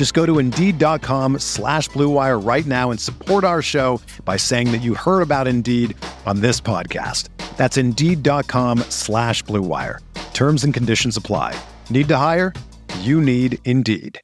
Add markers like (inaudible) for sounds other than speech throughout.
Just go to Indeed.com slash BlueWire right now and support our show by saying that you heard about Indeed on this podcast. That's Indeed.com slash BlueWire. Terms and conditions apply. Need to hire? You need Indeed.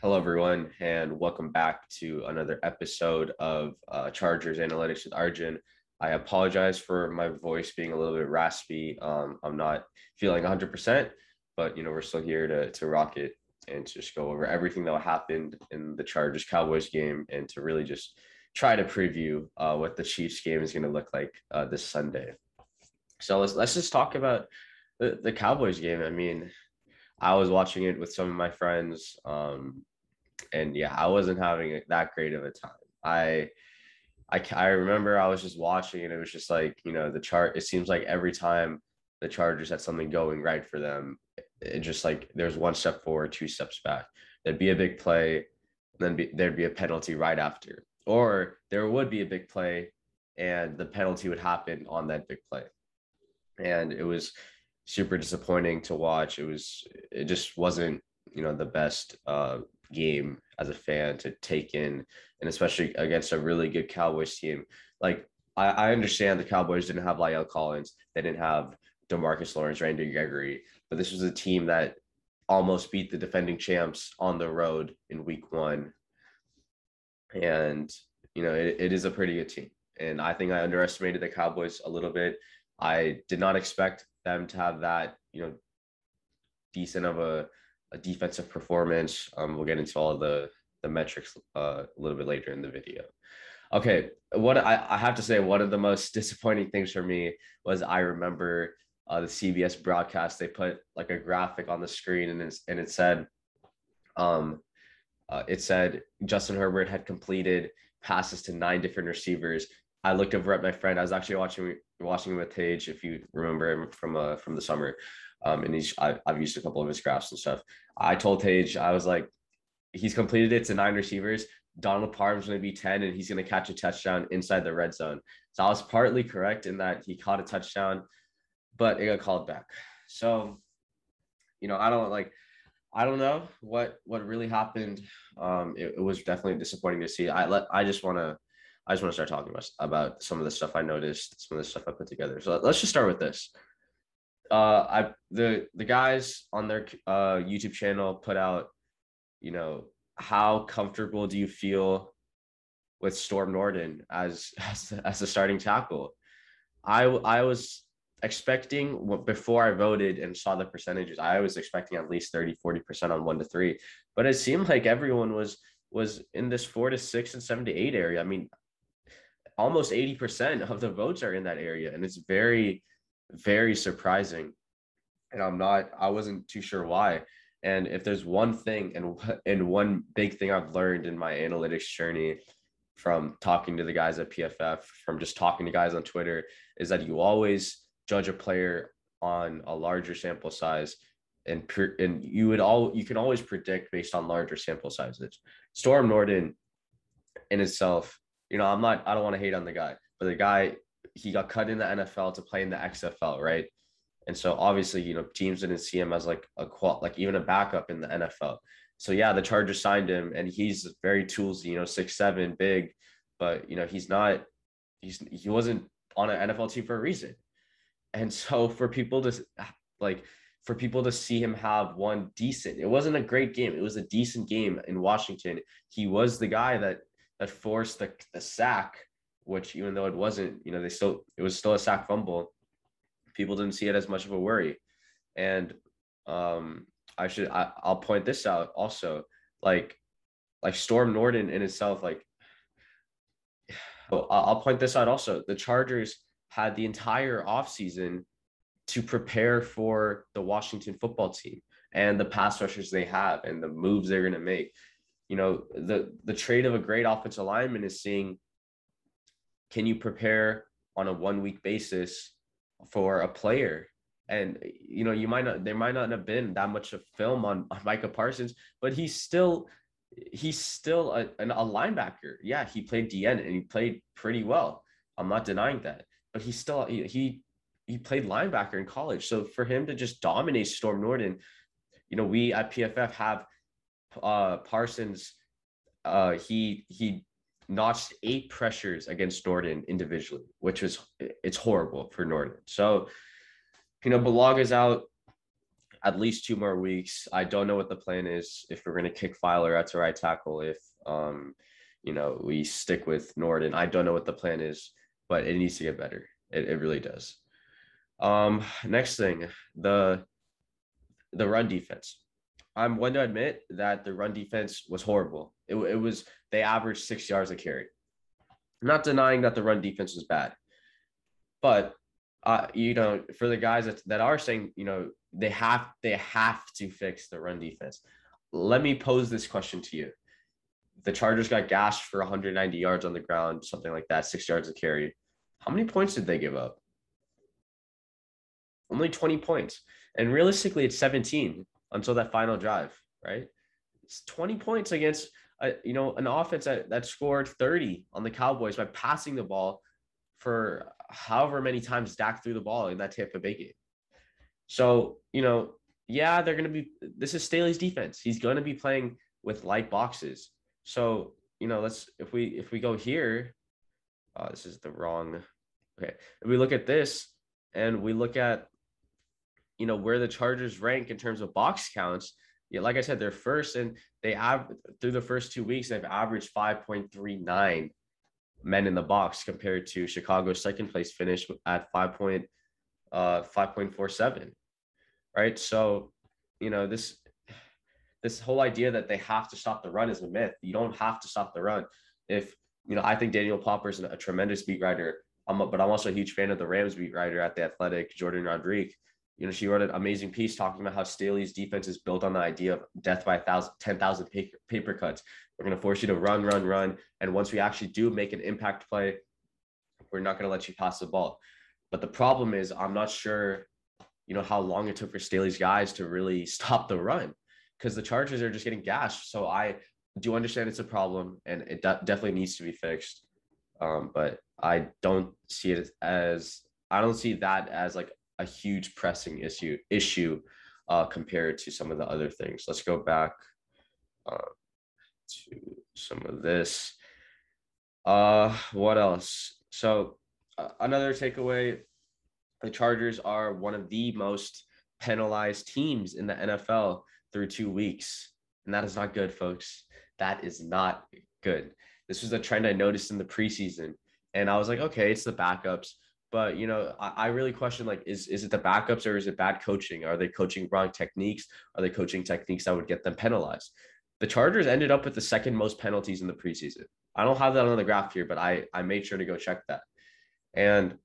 Hello, everyone, and welcome back to another episode of uh, Chargers Analytics with Arjun. I apologize for my voice being a little bit raspy. Um, I'm not feeling 100%, but you know we're still here to to rock it and to just go over everything that happened in the Chargers Cowboys game and to really just try to preview uh, what the Chiefs game is going to look like uh, this Sunday. So let's let's just talk about the, the Cowboys game. I mean, I was watching it with some of my friends. Um, and yeah, I wasn't having that great of a time. I, I, I remember I was just watching and it was just like, you know, the chart, it seems like every time the Chargers had something going right for them, it just like there's one step forward, two steps back. There'd be a big play, then be, there'd be a penalty right after, or there would be a big play and the penalty would happen on that big play. And it was super disappointing to watch. It was, it just wasn't, you know, the best uh, game as a fan to take in, and especially against a really good Cowboys team. Like I, I understand the Cowboys didn't have La'el Collins, they didn't have Demarcus Lawrence, Randy Gregory, but this was a team that almost beat the defending champs on the road in Week One, and you know it, it is a pretty good team. And I think I underestimated the Cowboys a little bit. I did not expect them to have that, you know, decent of a a defensive performance. Um, we'll get into all the the metrics uh, a little bit later in the video. Okay, what I, I have to say, one of the most disappointing things for me was I remember uh, the CBS broadcast. They put like a graphic on the screen, and it's, and it said, um, uh, it said Justin Herbert had completed passes to nine different receivers. I looked over at my friend. I was actually watching watching with Tage, if you remember him from uh from the summer. Um, and he's I, have used a couple of his graphs and stuff. I told Tage, I was like, he's completed it to nine receivers. Donald Parham's going to be 10 and he's going to catch a touchdown inside the red zone. So I was partly correct in that he caught a touchdown, but it got called back. So, you know, I don't like, I don't know what what really happened. Um, it, it was definitely disappointing to see. I let I just want to I just want to start talking about about some of the stuff I noticed, some of the stuff I put together. So let's just start with this uh i the the guys on their uh youtube channel put out you know how comfortable do you feel with storm norton as (laughs) as, as a starting tackle? I i was expecting before i voted and saw the percentages i was expecting at least 30 40% on one to three. But it seemed like everyone was was in this four to six and seven to eight area. I mean almost 80% of the votes are in that area and it's very very surprising. And I'm not, I wasn't too sure why. And if there's one thing and (laughs) and one big thing I've learned in my analytics journey from talking to the guys at PFF, from just talking to guys on Twitter, is that you always judge a player on a larger sample size and and you would all you can always predict based on larger sample sizes. Storm Norton in itself, you know, I'm not I don't want to hate on the guy, but the guy he got cut in the NFL to play in the XFL, right? And so obviously, you know, teams didn't see him as like a qual, like even a backup in the NFL. So yeah, the Chargers signed him, and he's very toolsy, you know, six seven, big, but you know, he's not, he's he wasn't on an NFL team for a reason. And so for people to like for people to see him have one decent. It wasn't a great game. It was a decent game in Washington. He was the guy that that forced the, the sack, which even though it wasn't, you know, they still it was still a sack fumble. People didn't see it as much of a worry. And um I should I, I'll point this out also. Like like Storm Norton in itself, like (sighs) I'll point this out also. The Chargers had the entire offseason to prepare for the Washington football team and the pass rushers they have and the moves they're going to make. You know, the the trade of a great offensive lineman is seeing can you prepare on a one week basis for a player and you know you might not there might not have been that much of film on, on (laughs) Micah Parsons but he's still he's still a, a linebacker yeah he played DN and he played pretty well I'm not denying that but he's still he, he he played linebacker in college. So for him to just dominate Storm Norton, you know, we at PFF have uh, Parsons. Uh, he he notched eight pressures against Norton individually, which was it's horrible for Norton. So, you know, Bulaga is out at least two more weeks. I don't know what the plan is if we're going to kick Feiler out to right tackle. If um, you know, we stick with Norton. I don't know what the plan is, but it needs to get better. It, it really does. Um, next thing, the the run defense. I'm one to admit that the run defense was horrible. It, it was they averaged six yards a carry. Not denying that the run defense was bad, but uh, you know, for the guys that, that are saying, you know, they have they have to fix the run defense. Let me pose this question to you. The Chargers got gashed for 190 yards on the ground, something like that, six yards a carry. How many points did they give up? only 20 points. And realistically, it's 17 until that final drive, right? It's 20 points against, a, you know, an offense that, that scored 30 on the Cowboys by passing the ball for however many times Dak threw the ball in that Tampa Bay game. So, you know, yeah, they're going to be, this is Staley's defense. He's going to be playing with light boxes. So, you know, let's, if we, if we go here, oh, this is the wrong, okay. If we look at this and we look at you know where the Chargers rank in terms of box counts. Yeah, like I said, they're first, and they have through the first two weeks they've averaged 5.39 men in the box compared to Chicago's second place finish at 5. Point, uh, 5.47. Right, so you know this this whole idea that they have to stop the run is a myth. You don't have to stop the run. If you know, I think Daniel Popper is a tremendous beat writer. I'm a, but I'm also a huge fan of the Rams beat writer at the Athletic, Jourdan Rodrigue you know, she wrote an amazing piece talking about how Staley's defense is built on the idea of death by a thousand, 10,000 paper, cuts. We're going to force you to run, run, run. And once we actually do make an impact play, we're not going to let you pass the ball. But the problem is, I'm not sure, you know, how long it took for Staley's guys to really (laughs) stop the run because the Chargers are just getting gashed. So I do understand it's a problem and it de- definitely needs to be fixed. Um, but I don't see it as, I don't see that as like a huge pressing issue issue uh, compared to some of the other things. Let's go back uh, to some of this. Uh, what else? So uh, another takeaway: the Chargers are one of the most penalized teams in the NFL through two weeks, and that is not good, folks. That is not good. This was a trend I noticed in the preseason, and I was like, okay, it's the backups but you know, I, I, really question like, is is it the backups or is it bad coaching? Are they coaching wrong techniques? Are they coaching techniques that would get them penalized? The Chargers ended up with the second most penalties in the preseason. I don't have that on the graph here, but I I made sure to go check that. And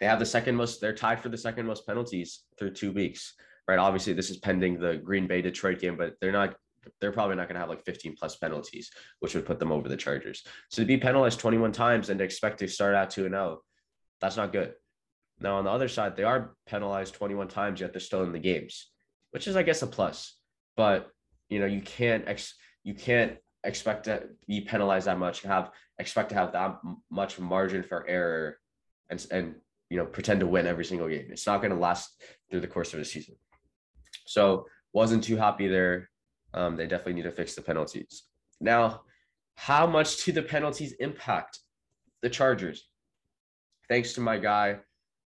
they have the second most, they're tied for the second most penalties through two weeks. Right. Obviously, this is pending the Green Bay Detroit game, but they're not they're probably not going to have like 15 plus penalties, which would put them over the Chargers. So to be penalized 21 times and expect to start out 2 and 0, that's not good. Now on the other side, they are penalized 21 times, yet they're still in the games, which is, I guess, a plus. But you know, you can't ex- you can't expect to be penalized that much, have expect to have that much margin for error, and and you know pretend to win every single game. It's not going to last through the course of the season. So wasn't too happy there. Um, they definitely need to fix the penalties. Now, how much do the penalties impact the Chargers? Thanks to my guy,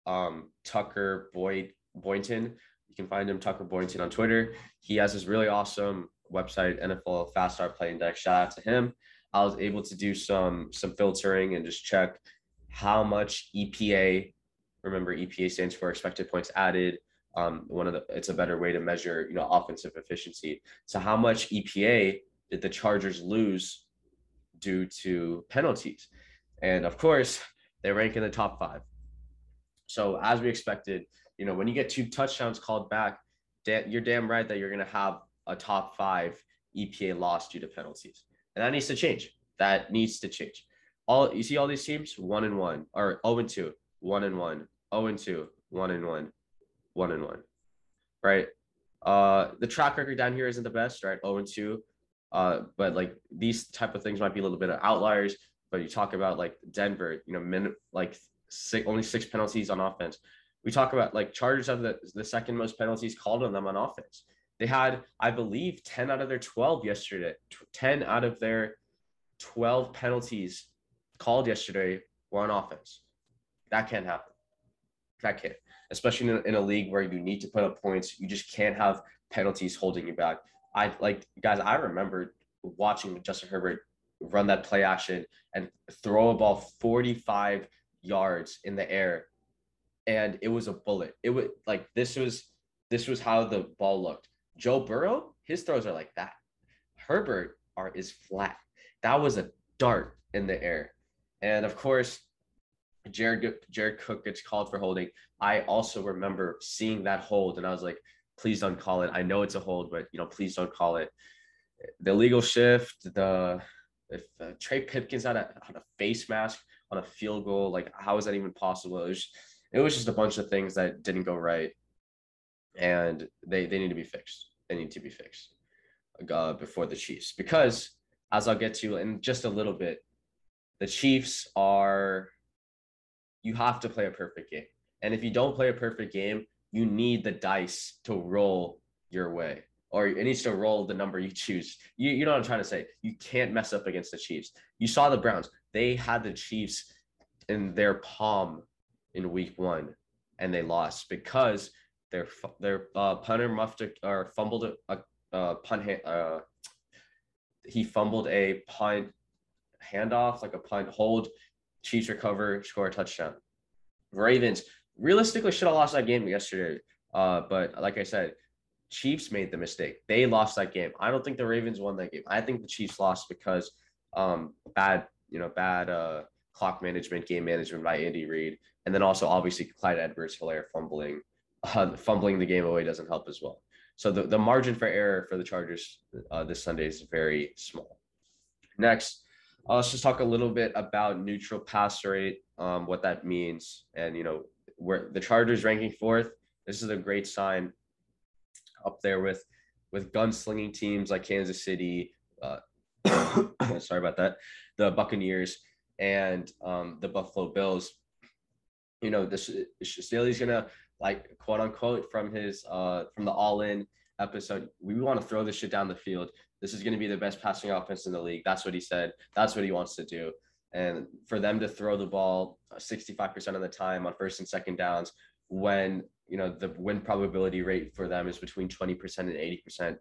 um, Tucker Boyd Boynton. You can find him Tucker Boynton on Twitter. He has this really awesome website, NFL Fast Start Play Index. Shout out to him. I was able to do some some filtering and just check how much EPA. Remember, EPA stands for expected points added. Um, one of the it's a better way to measure you know offensive efficiency. So how much EPA did the Chargers lose due to penalties? And of course, they rank in the top five. So as we expected, you know, when you get two touchdowns called back, you're damn right that you're going to have a top five EPA loss due to penalties, and that needs to change. That needs to change. All you see, all these teams one and one or zero oh and two, one and one, zero oh and two, one and one, one and one, right? Uh, the track record down here isn't the best, right? Zero oh and two, uh, but like these type of things might be a little bit of outliers. But you talk about like Denver, you know, min like six, only six penalties on offense. We talk about like Chargers have the, the second most penalties called on them on offense. They had, I believe, 10 out of their 12 yesterday. 10 out of their 12 penalties called yesterday were on offense. That can't happen. That can't, especially in a, in a league where you need to put up points. You just can't have penalties holding you back. I like, guys, I remember watching Justin Herbert run that play action and throw a ball 45 yards in the air and it was a bullet. It was like this was this was how the ball looked. Joe Burrow, his throws are like that. Herbert are is flat. That was a dart in the air. And of course, Jared Jared Cook gets called for holding. I also remember seeing that hold and I was like, please don't call it. I know it's a hold, but you know, please don't call it. The legal shift, the if uh, Trey Pipkins had a, had a face mask on a field goal, like how is that even possible? It was it was just a bunch of things that didn't go right, and they they need to be fixed. They need to be fixed uh, before the Chiefs because, as I'll get to in just a little bit, the Chiefs are. You have to play a perfect game, and if you don't play a perfect game, you need the dice to roll your way or it needs to roll the number you choose. You, you know what I'm trying to say? You can't mess up against the Chiefs. You saw the Browns. They had the Chiefs in their palm in week one and they lost because their their uh, punter muffed a, or fumbled a, a, punt uh, he fumbled a punt handoff like a punt hold Chiefs recover score a touchdown Ravens realistically should have lost that game yesterday uh, but like I said Chiefs made the mistake they lost that game I don't think the Ravens won that game I think the Chiefs lost because um, bad you know bad uh, clock management game management by Andy Reid and then also obviously Clyde Edwards Helaire fumbling, (laughs) uh, fumbling the game away doesn't help as well. So the, the margin for error for the Chargers uh, this Sunday is very small. Next, uh, let's just talk a little bit about neutral pass rate, um, what that means, and you know where the Chargers ranking fourth. This is a great sign up there with with gunslinging teams like Kansas City. Uh, (coughs) sorry about that. The Buccaneers and um, the Buffalo Bills you know, this Staley's gonna like quote unquote from his uh from the all in episode. We want to throw this shit down the field. This is gonna be the best passing offense in the league. That's what he said. That's what he wants to do. And for them to throw the ball 65% of the time on first and second downs when you know the win probability rate for them is between 20% and 80%,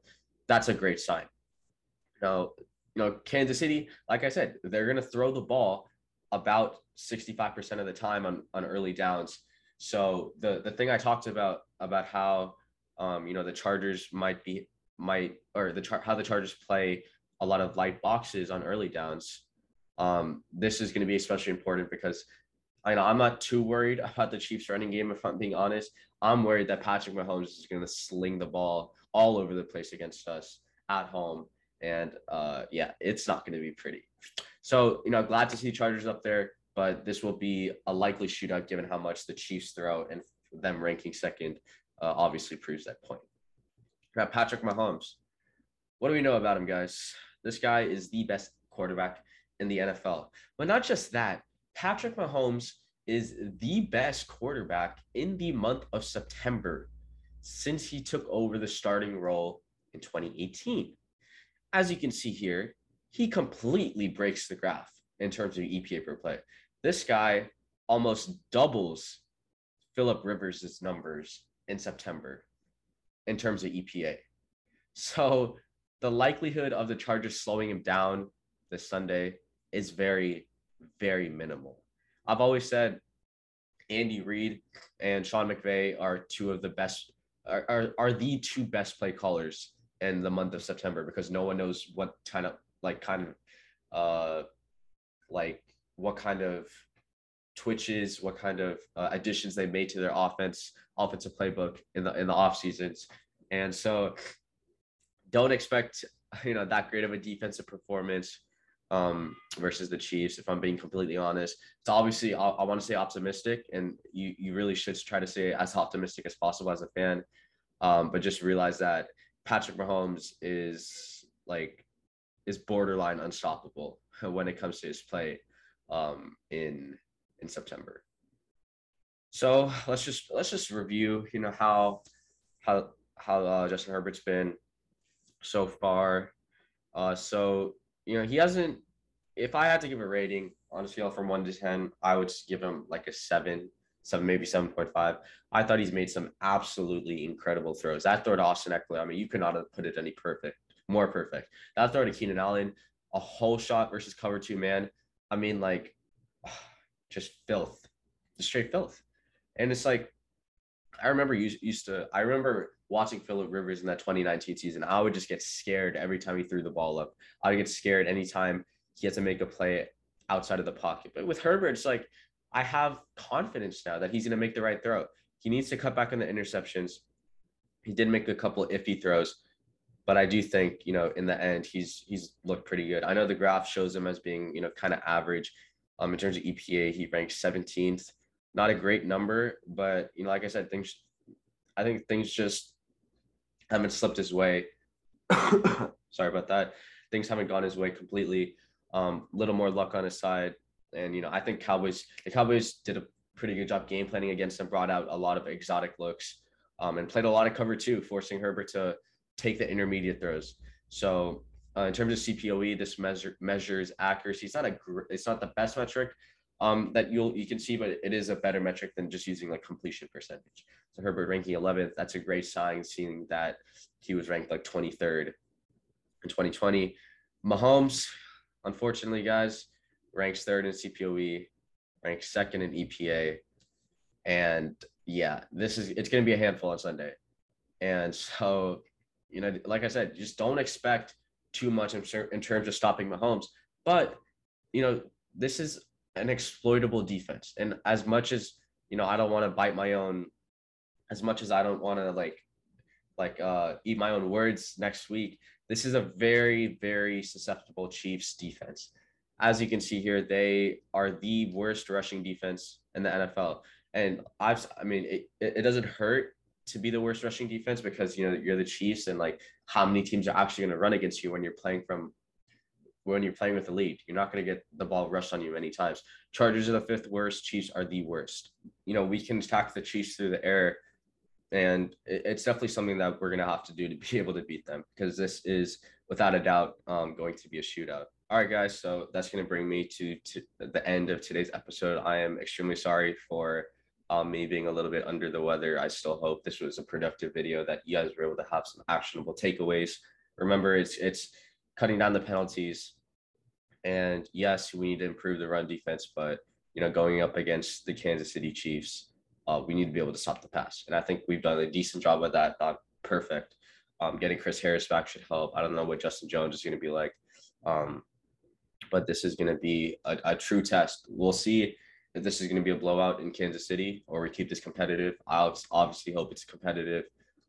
that's a great sign. Now, you know, Kansas City, like I said, they're gonna throw the ball about 65% of the time on, on early downs. So the, the thing I talked about, about how, um, you know, the Chargers might be, might, or the chart, how the Chargers play a lot of light boxes on early downs. Um, this is going to be especially important because I know I'm not too worried about the Chiefs running game. If I'm being honest, I'm worried that Patrick Mahomes is going to sling the ball all over the place against us at home. And uh, yeah, it's not going to be pretty. So, you know, glad to see Chargers up there, but this will be a likely shootout given how much the Chiefs throw and them ranking second uh, obviously proves that point. Now, Patrick Mahomes. What do we know about him, guys? This guy is the best quarterback in the NFL. But not just that, Patrick Mahomes is the best quarterback in the month of September since he took over the starting role in 2018. As you can see here, he completely breaks the graph in terms of EPA per play. This guy almost doubles Philip Rivers' numbers in September. in terms of EPA. So the likelihood of the Chargers slowing him down this Sunday is very, very minimal. I've always said Andy Reid and Sean McVay are two of the best are, are, are the two best play callers in the month of September because no one knows what kind of like kind of uh like what kind of twitches, what kind of uh, additions they made to their offense, offensive playbook in the in the off seasons. And so don't expect you know that great of a defensive performance um, versus the Chiefs. If I'm being completely honest, it's obviously I, I want to say optimistic, and you you really should try to stay as optimistic as possible as a fan. Um, but just realize that Patrick Mahomes is like is borderline unstoppable (laughs) when it comes to his play um, in in September. So let's just let's just review, you know, how how how uh, Justin Herbert's been so far. Uh, so you know, he hasn't. If I had to give a rating on a scale from one to ten, I would give him like a seven, seven, maybe seven point five. I thought he's made some absolutely incredible throws. That throw to Austin Ekeler, I mean, you could not have put it any perfect, more perfect. That throw to Keenan Allen, a hole shot versus cover two man. I mean, like, (sighs) just filth, just straight filth. And it's like, I remember used, used to, I remember watching Philip Rivers in that 2019 season, I would just get scared every time he threw the ball up. I would get scared anytime he had to make a play outside of the pocket. But with Herbert, it's like I have confidence now that he's going to make the right throw. He needs to cut back on the interceptions. He did make a couple iffy throws, but I do think you know in the end he's he's looked pretty good. I know the graph shows him as being you know kind of average. Um, in terms of EPA, he ranks 17th. Not a great number, but you know, like I said, things. I think things just haven't slipped his way. (coughs) Sorry about that. Things haven't gone his way completely. Um, little more luck on his side, and you know I think Cowboys the Cowboys did a pretty good job game planning against him. Brought out a lot of exotic looks, um, and played a lot of cover two, forcing Herbert to take the intermediate throws. So uh, in terms of CPOE, this measure measures accuracy. It's not a gr- it's not the best metric um, that you'll you can see, but it is a better metric than just using like completion percentage. So Herbert ranking 11th, that's a great sign, seeing that he was ranked like 23rd in 2020. Mahomes, unfortunately, guys, ranks third in CPOE, ranks second in EPA, and yeah, this is it's going to be a handful on Sunday. And so, you know, like I said, just don't expect too much in, in terms of stopping Mahomes. But you know, this is an exploitable defense, and as much as you know, I don't want to bite my own as much as I don't want to like like uh eat my own words next week, this is a very very susceptible Chiefs defense. As you can see here, they are the worst rushing defense in the NFL. And I've I mean it, it doesn't hurt to be the worst rushing defense because you know you're the Chiefs and like how many teams are actually going to run against you when you're playing from when you're playing with the lead. You're not going to get the ball rushed on you many times. Chargers are the fifth worst. Chiefs are the worst. You know, we can attack the Chiefs through the air and it's definitely something that we're going to have to do to be (laughs) able to beat them because this is without a doubt um, going to be a shootout all right guys so that's going to bring me to, to the end of today's episode i am extremely sorry for um, me being a little bit under the weather i still hope this was a productive video that you guys were able to have some actionable takeaways remember it's it's cutting down the penalties and yes we need to improve the run defense but you know going up against the kansas city chiefs uh, we need to be able to stop the pass. And I think we've done a decent job of that. Not perfect. Um, getting Chris Harris back should help. I don't know what Justin Jones is going to be like. Um, but this is going to be a, a, true test. We'll see if this is going to be a blowout in Kansas City or we keep this competitive. I obviously hope it's competitive.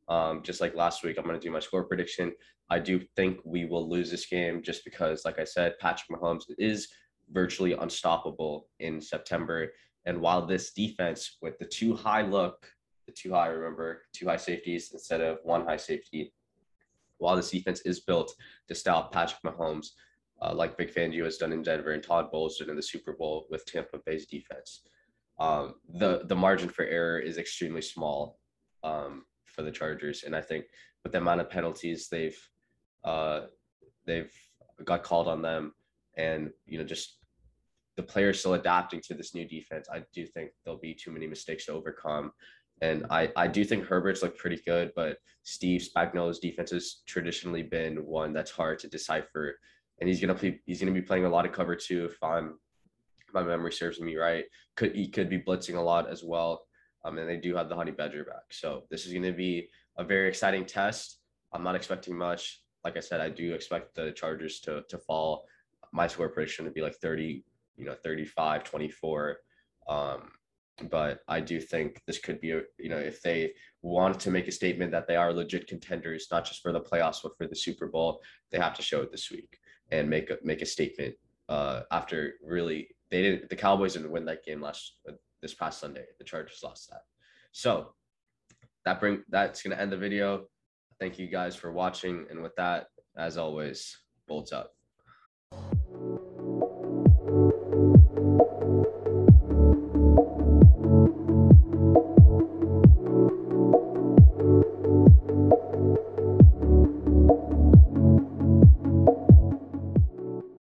Um, just like last week, I'm going to do my score prediction. I do think we will lose this game just because, like I said, Patrick Mahomes is virtually unstoppable in September. And while this defense with the two high look, the two high, remember, two high safeties instead of one high safety, while this defense is built to stop Patrick Mahomes, uh, like Vic Fangio has done in Denver and Todd Bowles did in the Super Bowl with Tampa Bay's defense, um, the the margin for error is extremely small um, for the Chargers. And I think with the amount of penalties they've uh, they've got called on them, and you know just the players still adapting to this new defense, I do think there'll be too many mistakes to overcome. And I, I do think Herbert's looked pretty good, but Steve Spagnuolo's defense has traditionally been one that's hard to decipher. And he's gonna play, he's gonna be playing a lot of cover two if I'm my memory serves me right. Could he could be blitzing a lot as well. Um, and they do have the honey badger back. So this is gonna be a very exciting test. I'm not expecting much. Like I said, I do expect the Chargers to to fall. My score prediction would be like 30, you know, 35, 24. Um, but I do think this could be, a, you know, if they want to make a statement that they are legit contenders, not just for the playoffs but for the Super Bowl, they have to show it this week and make a make a statement. Uh, after really, they didn't. The Cowboys didn't win that game last this past Sunday. The Chargers lost that. So that bring that's gonna end the video. Thank you guys for watching, and with that, as always, bolts up.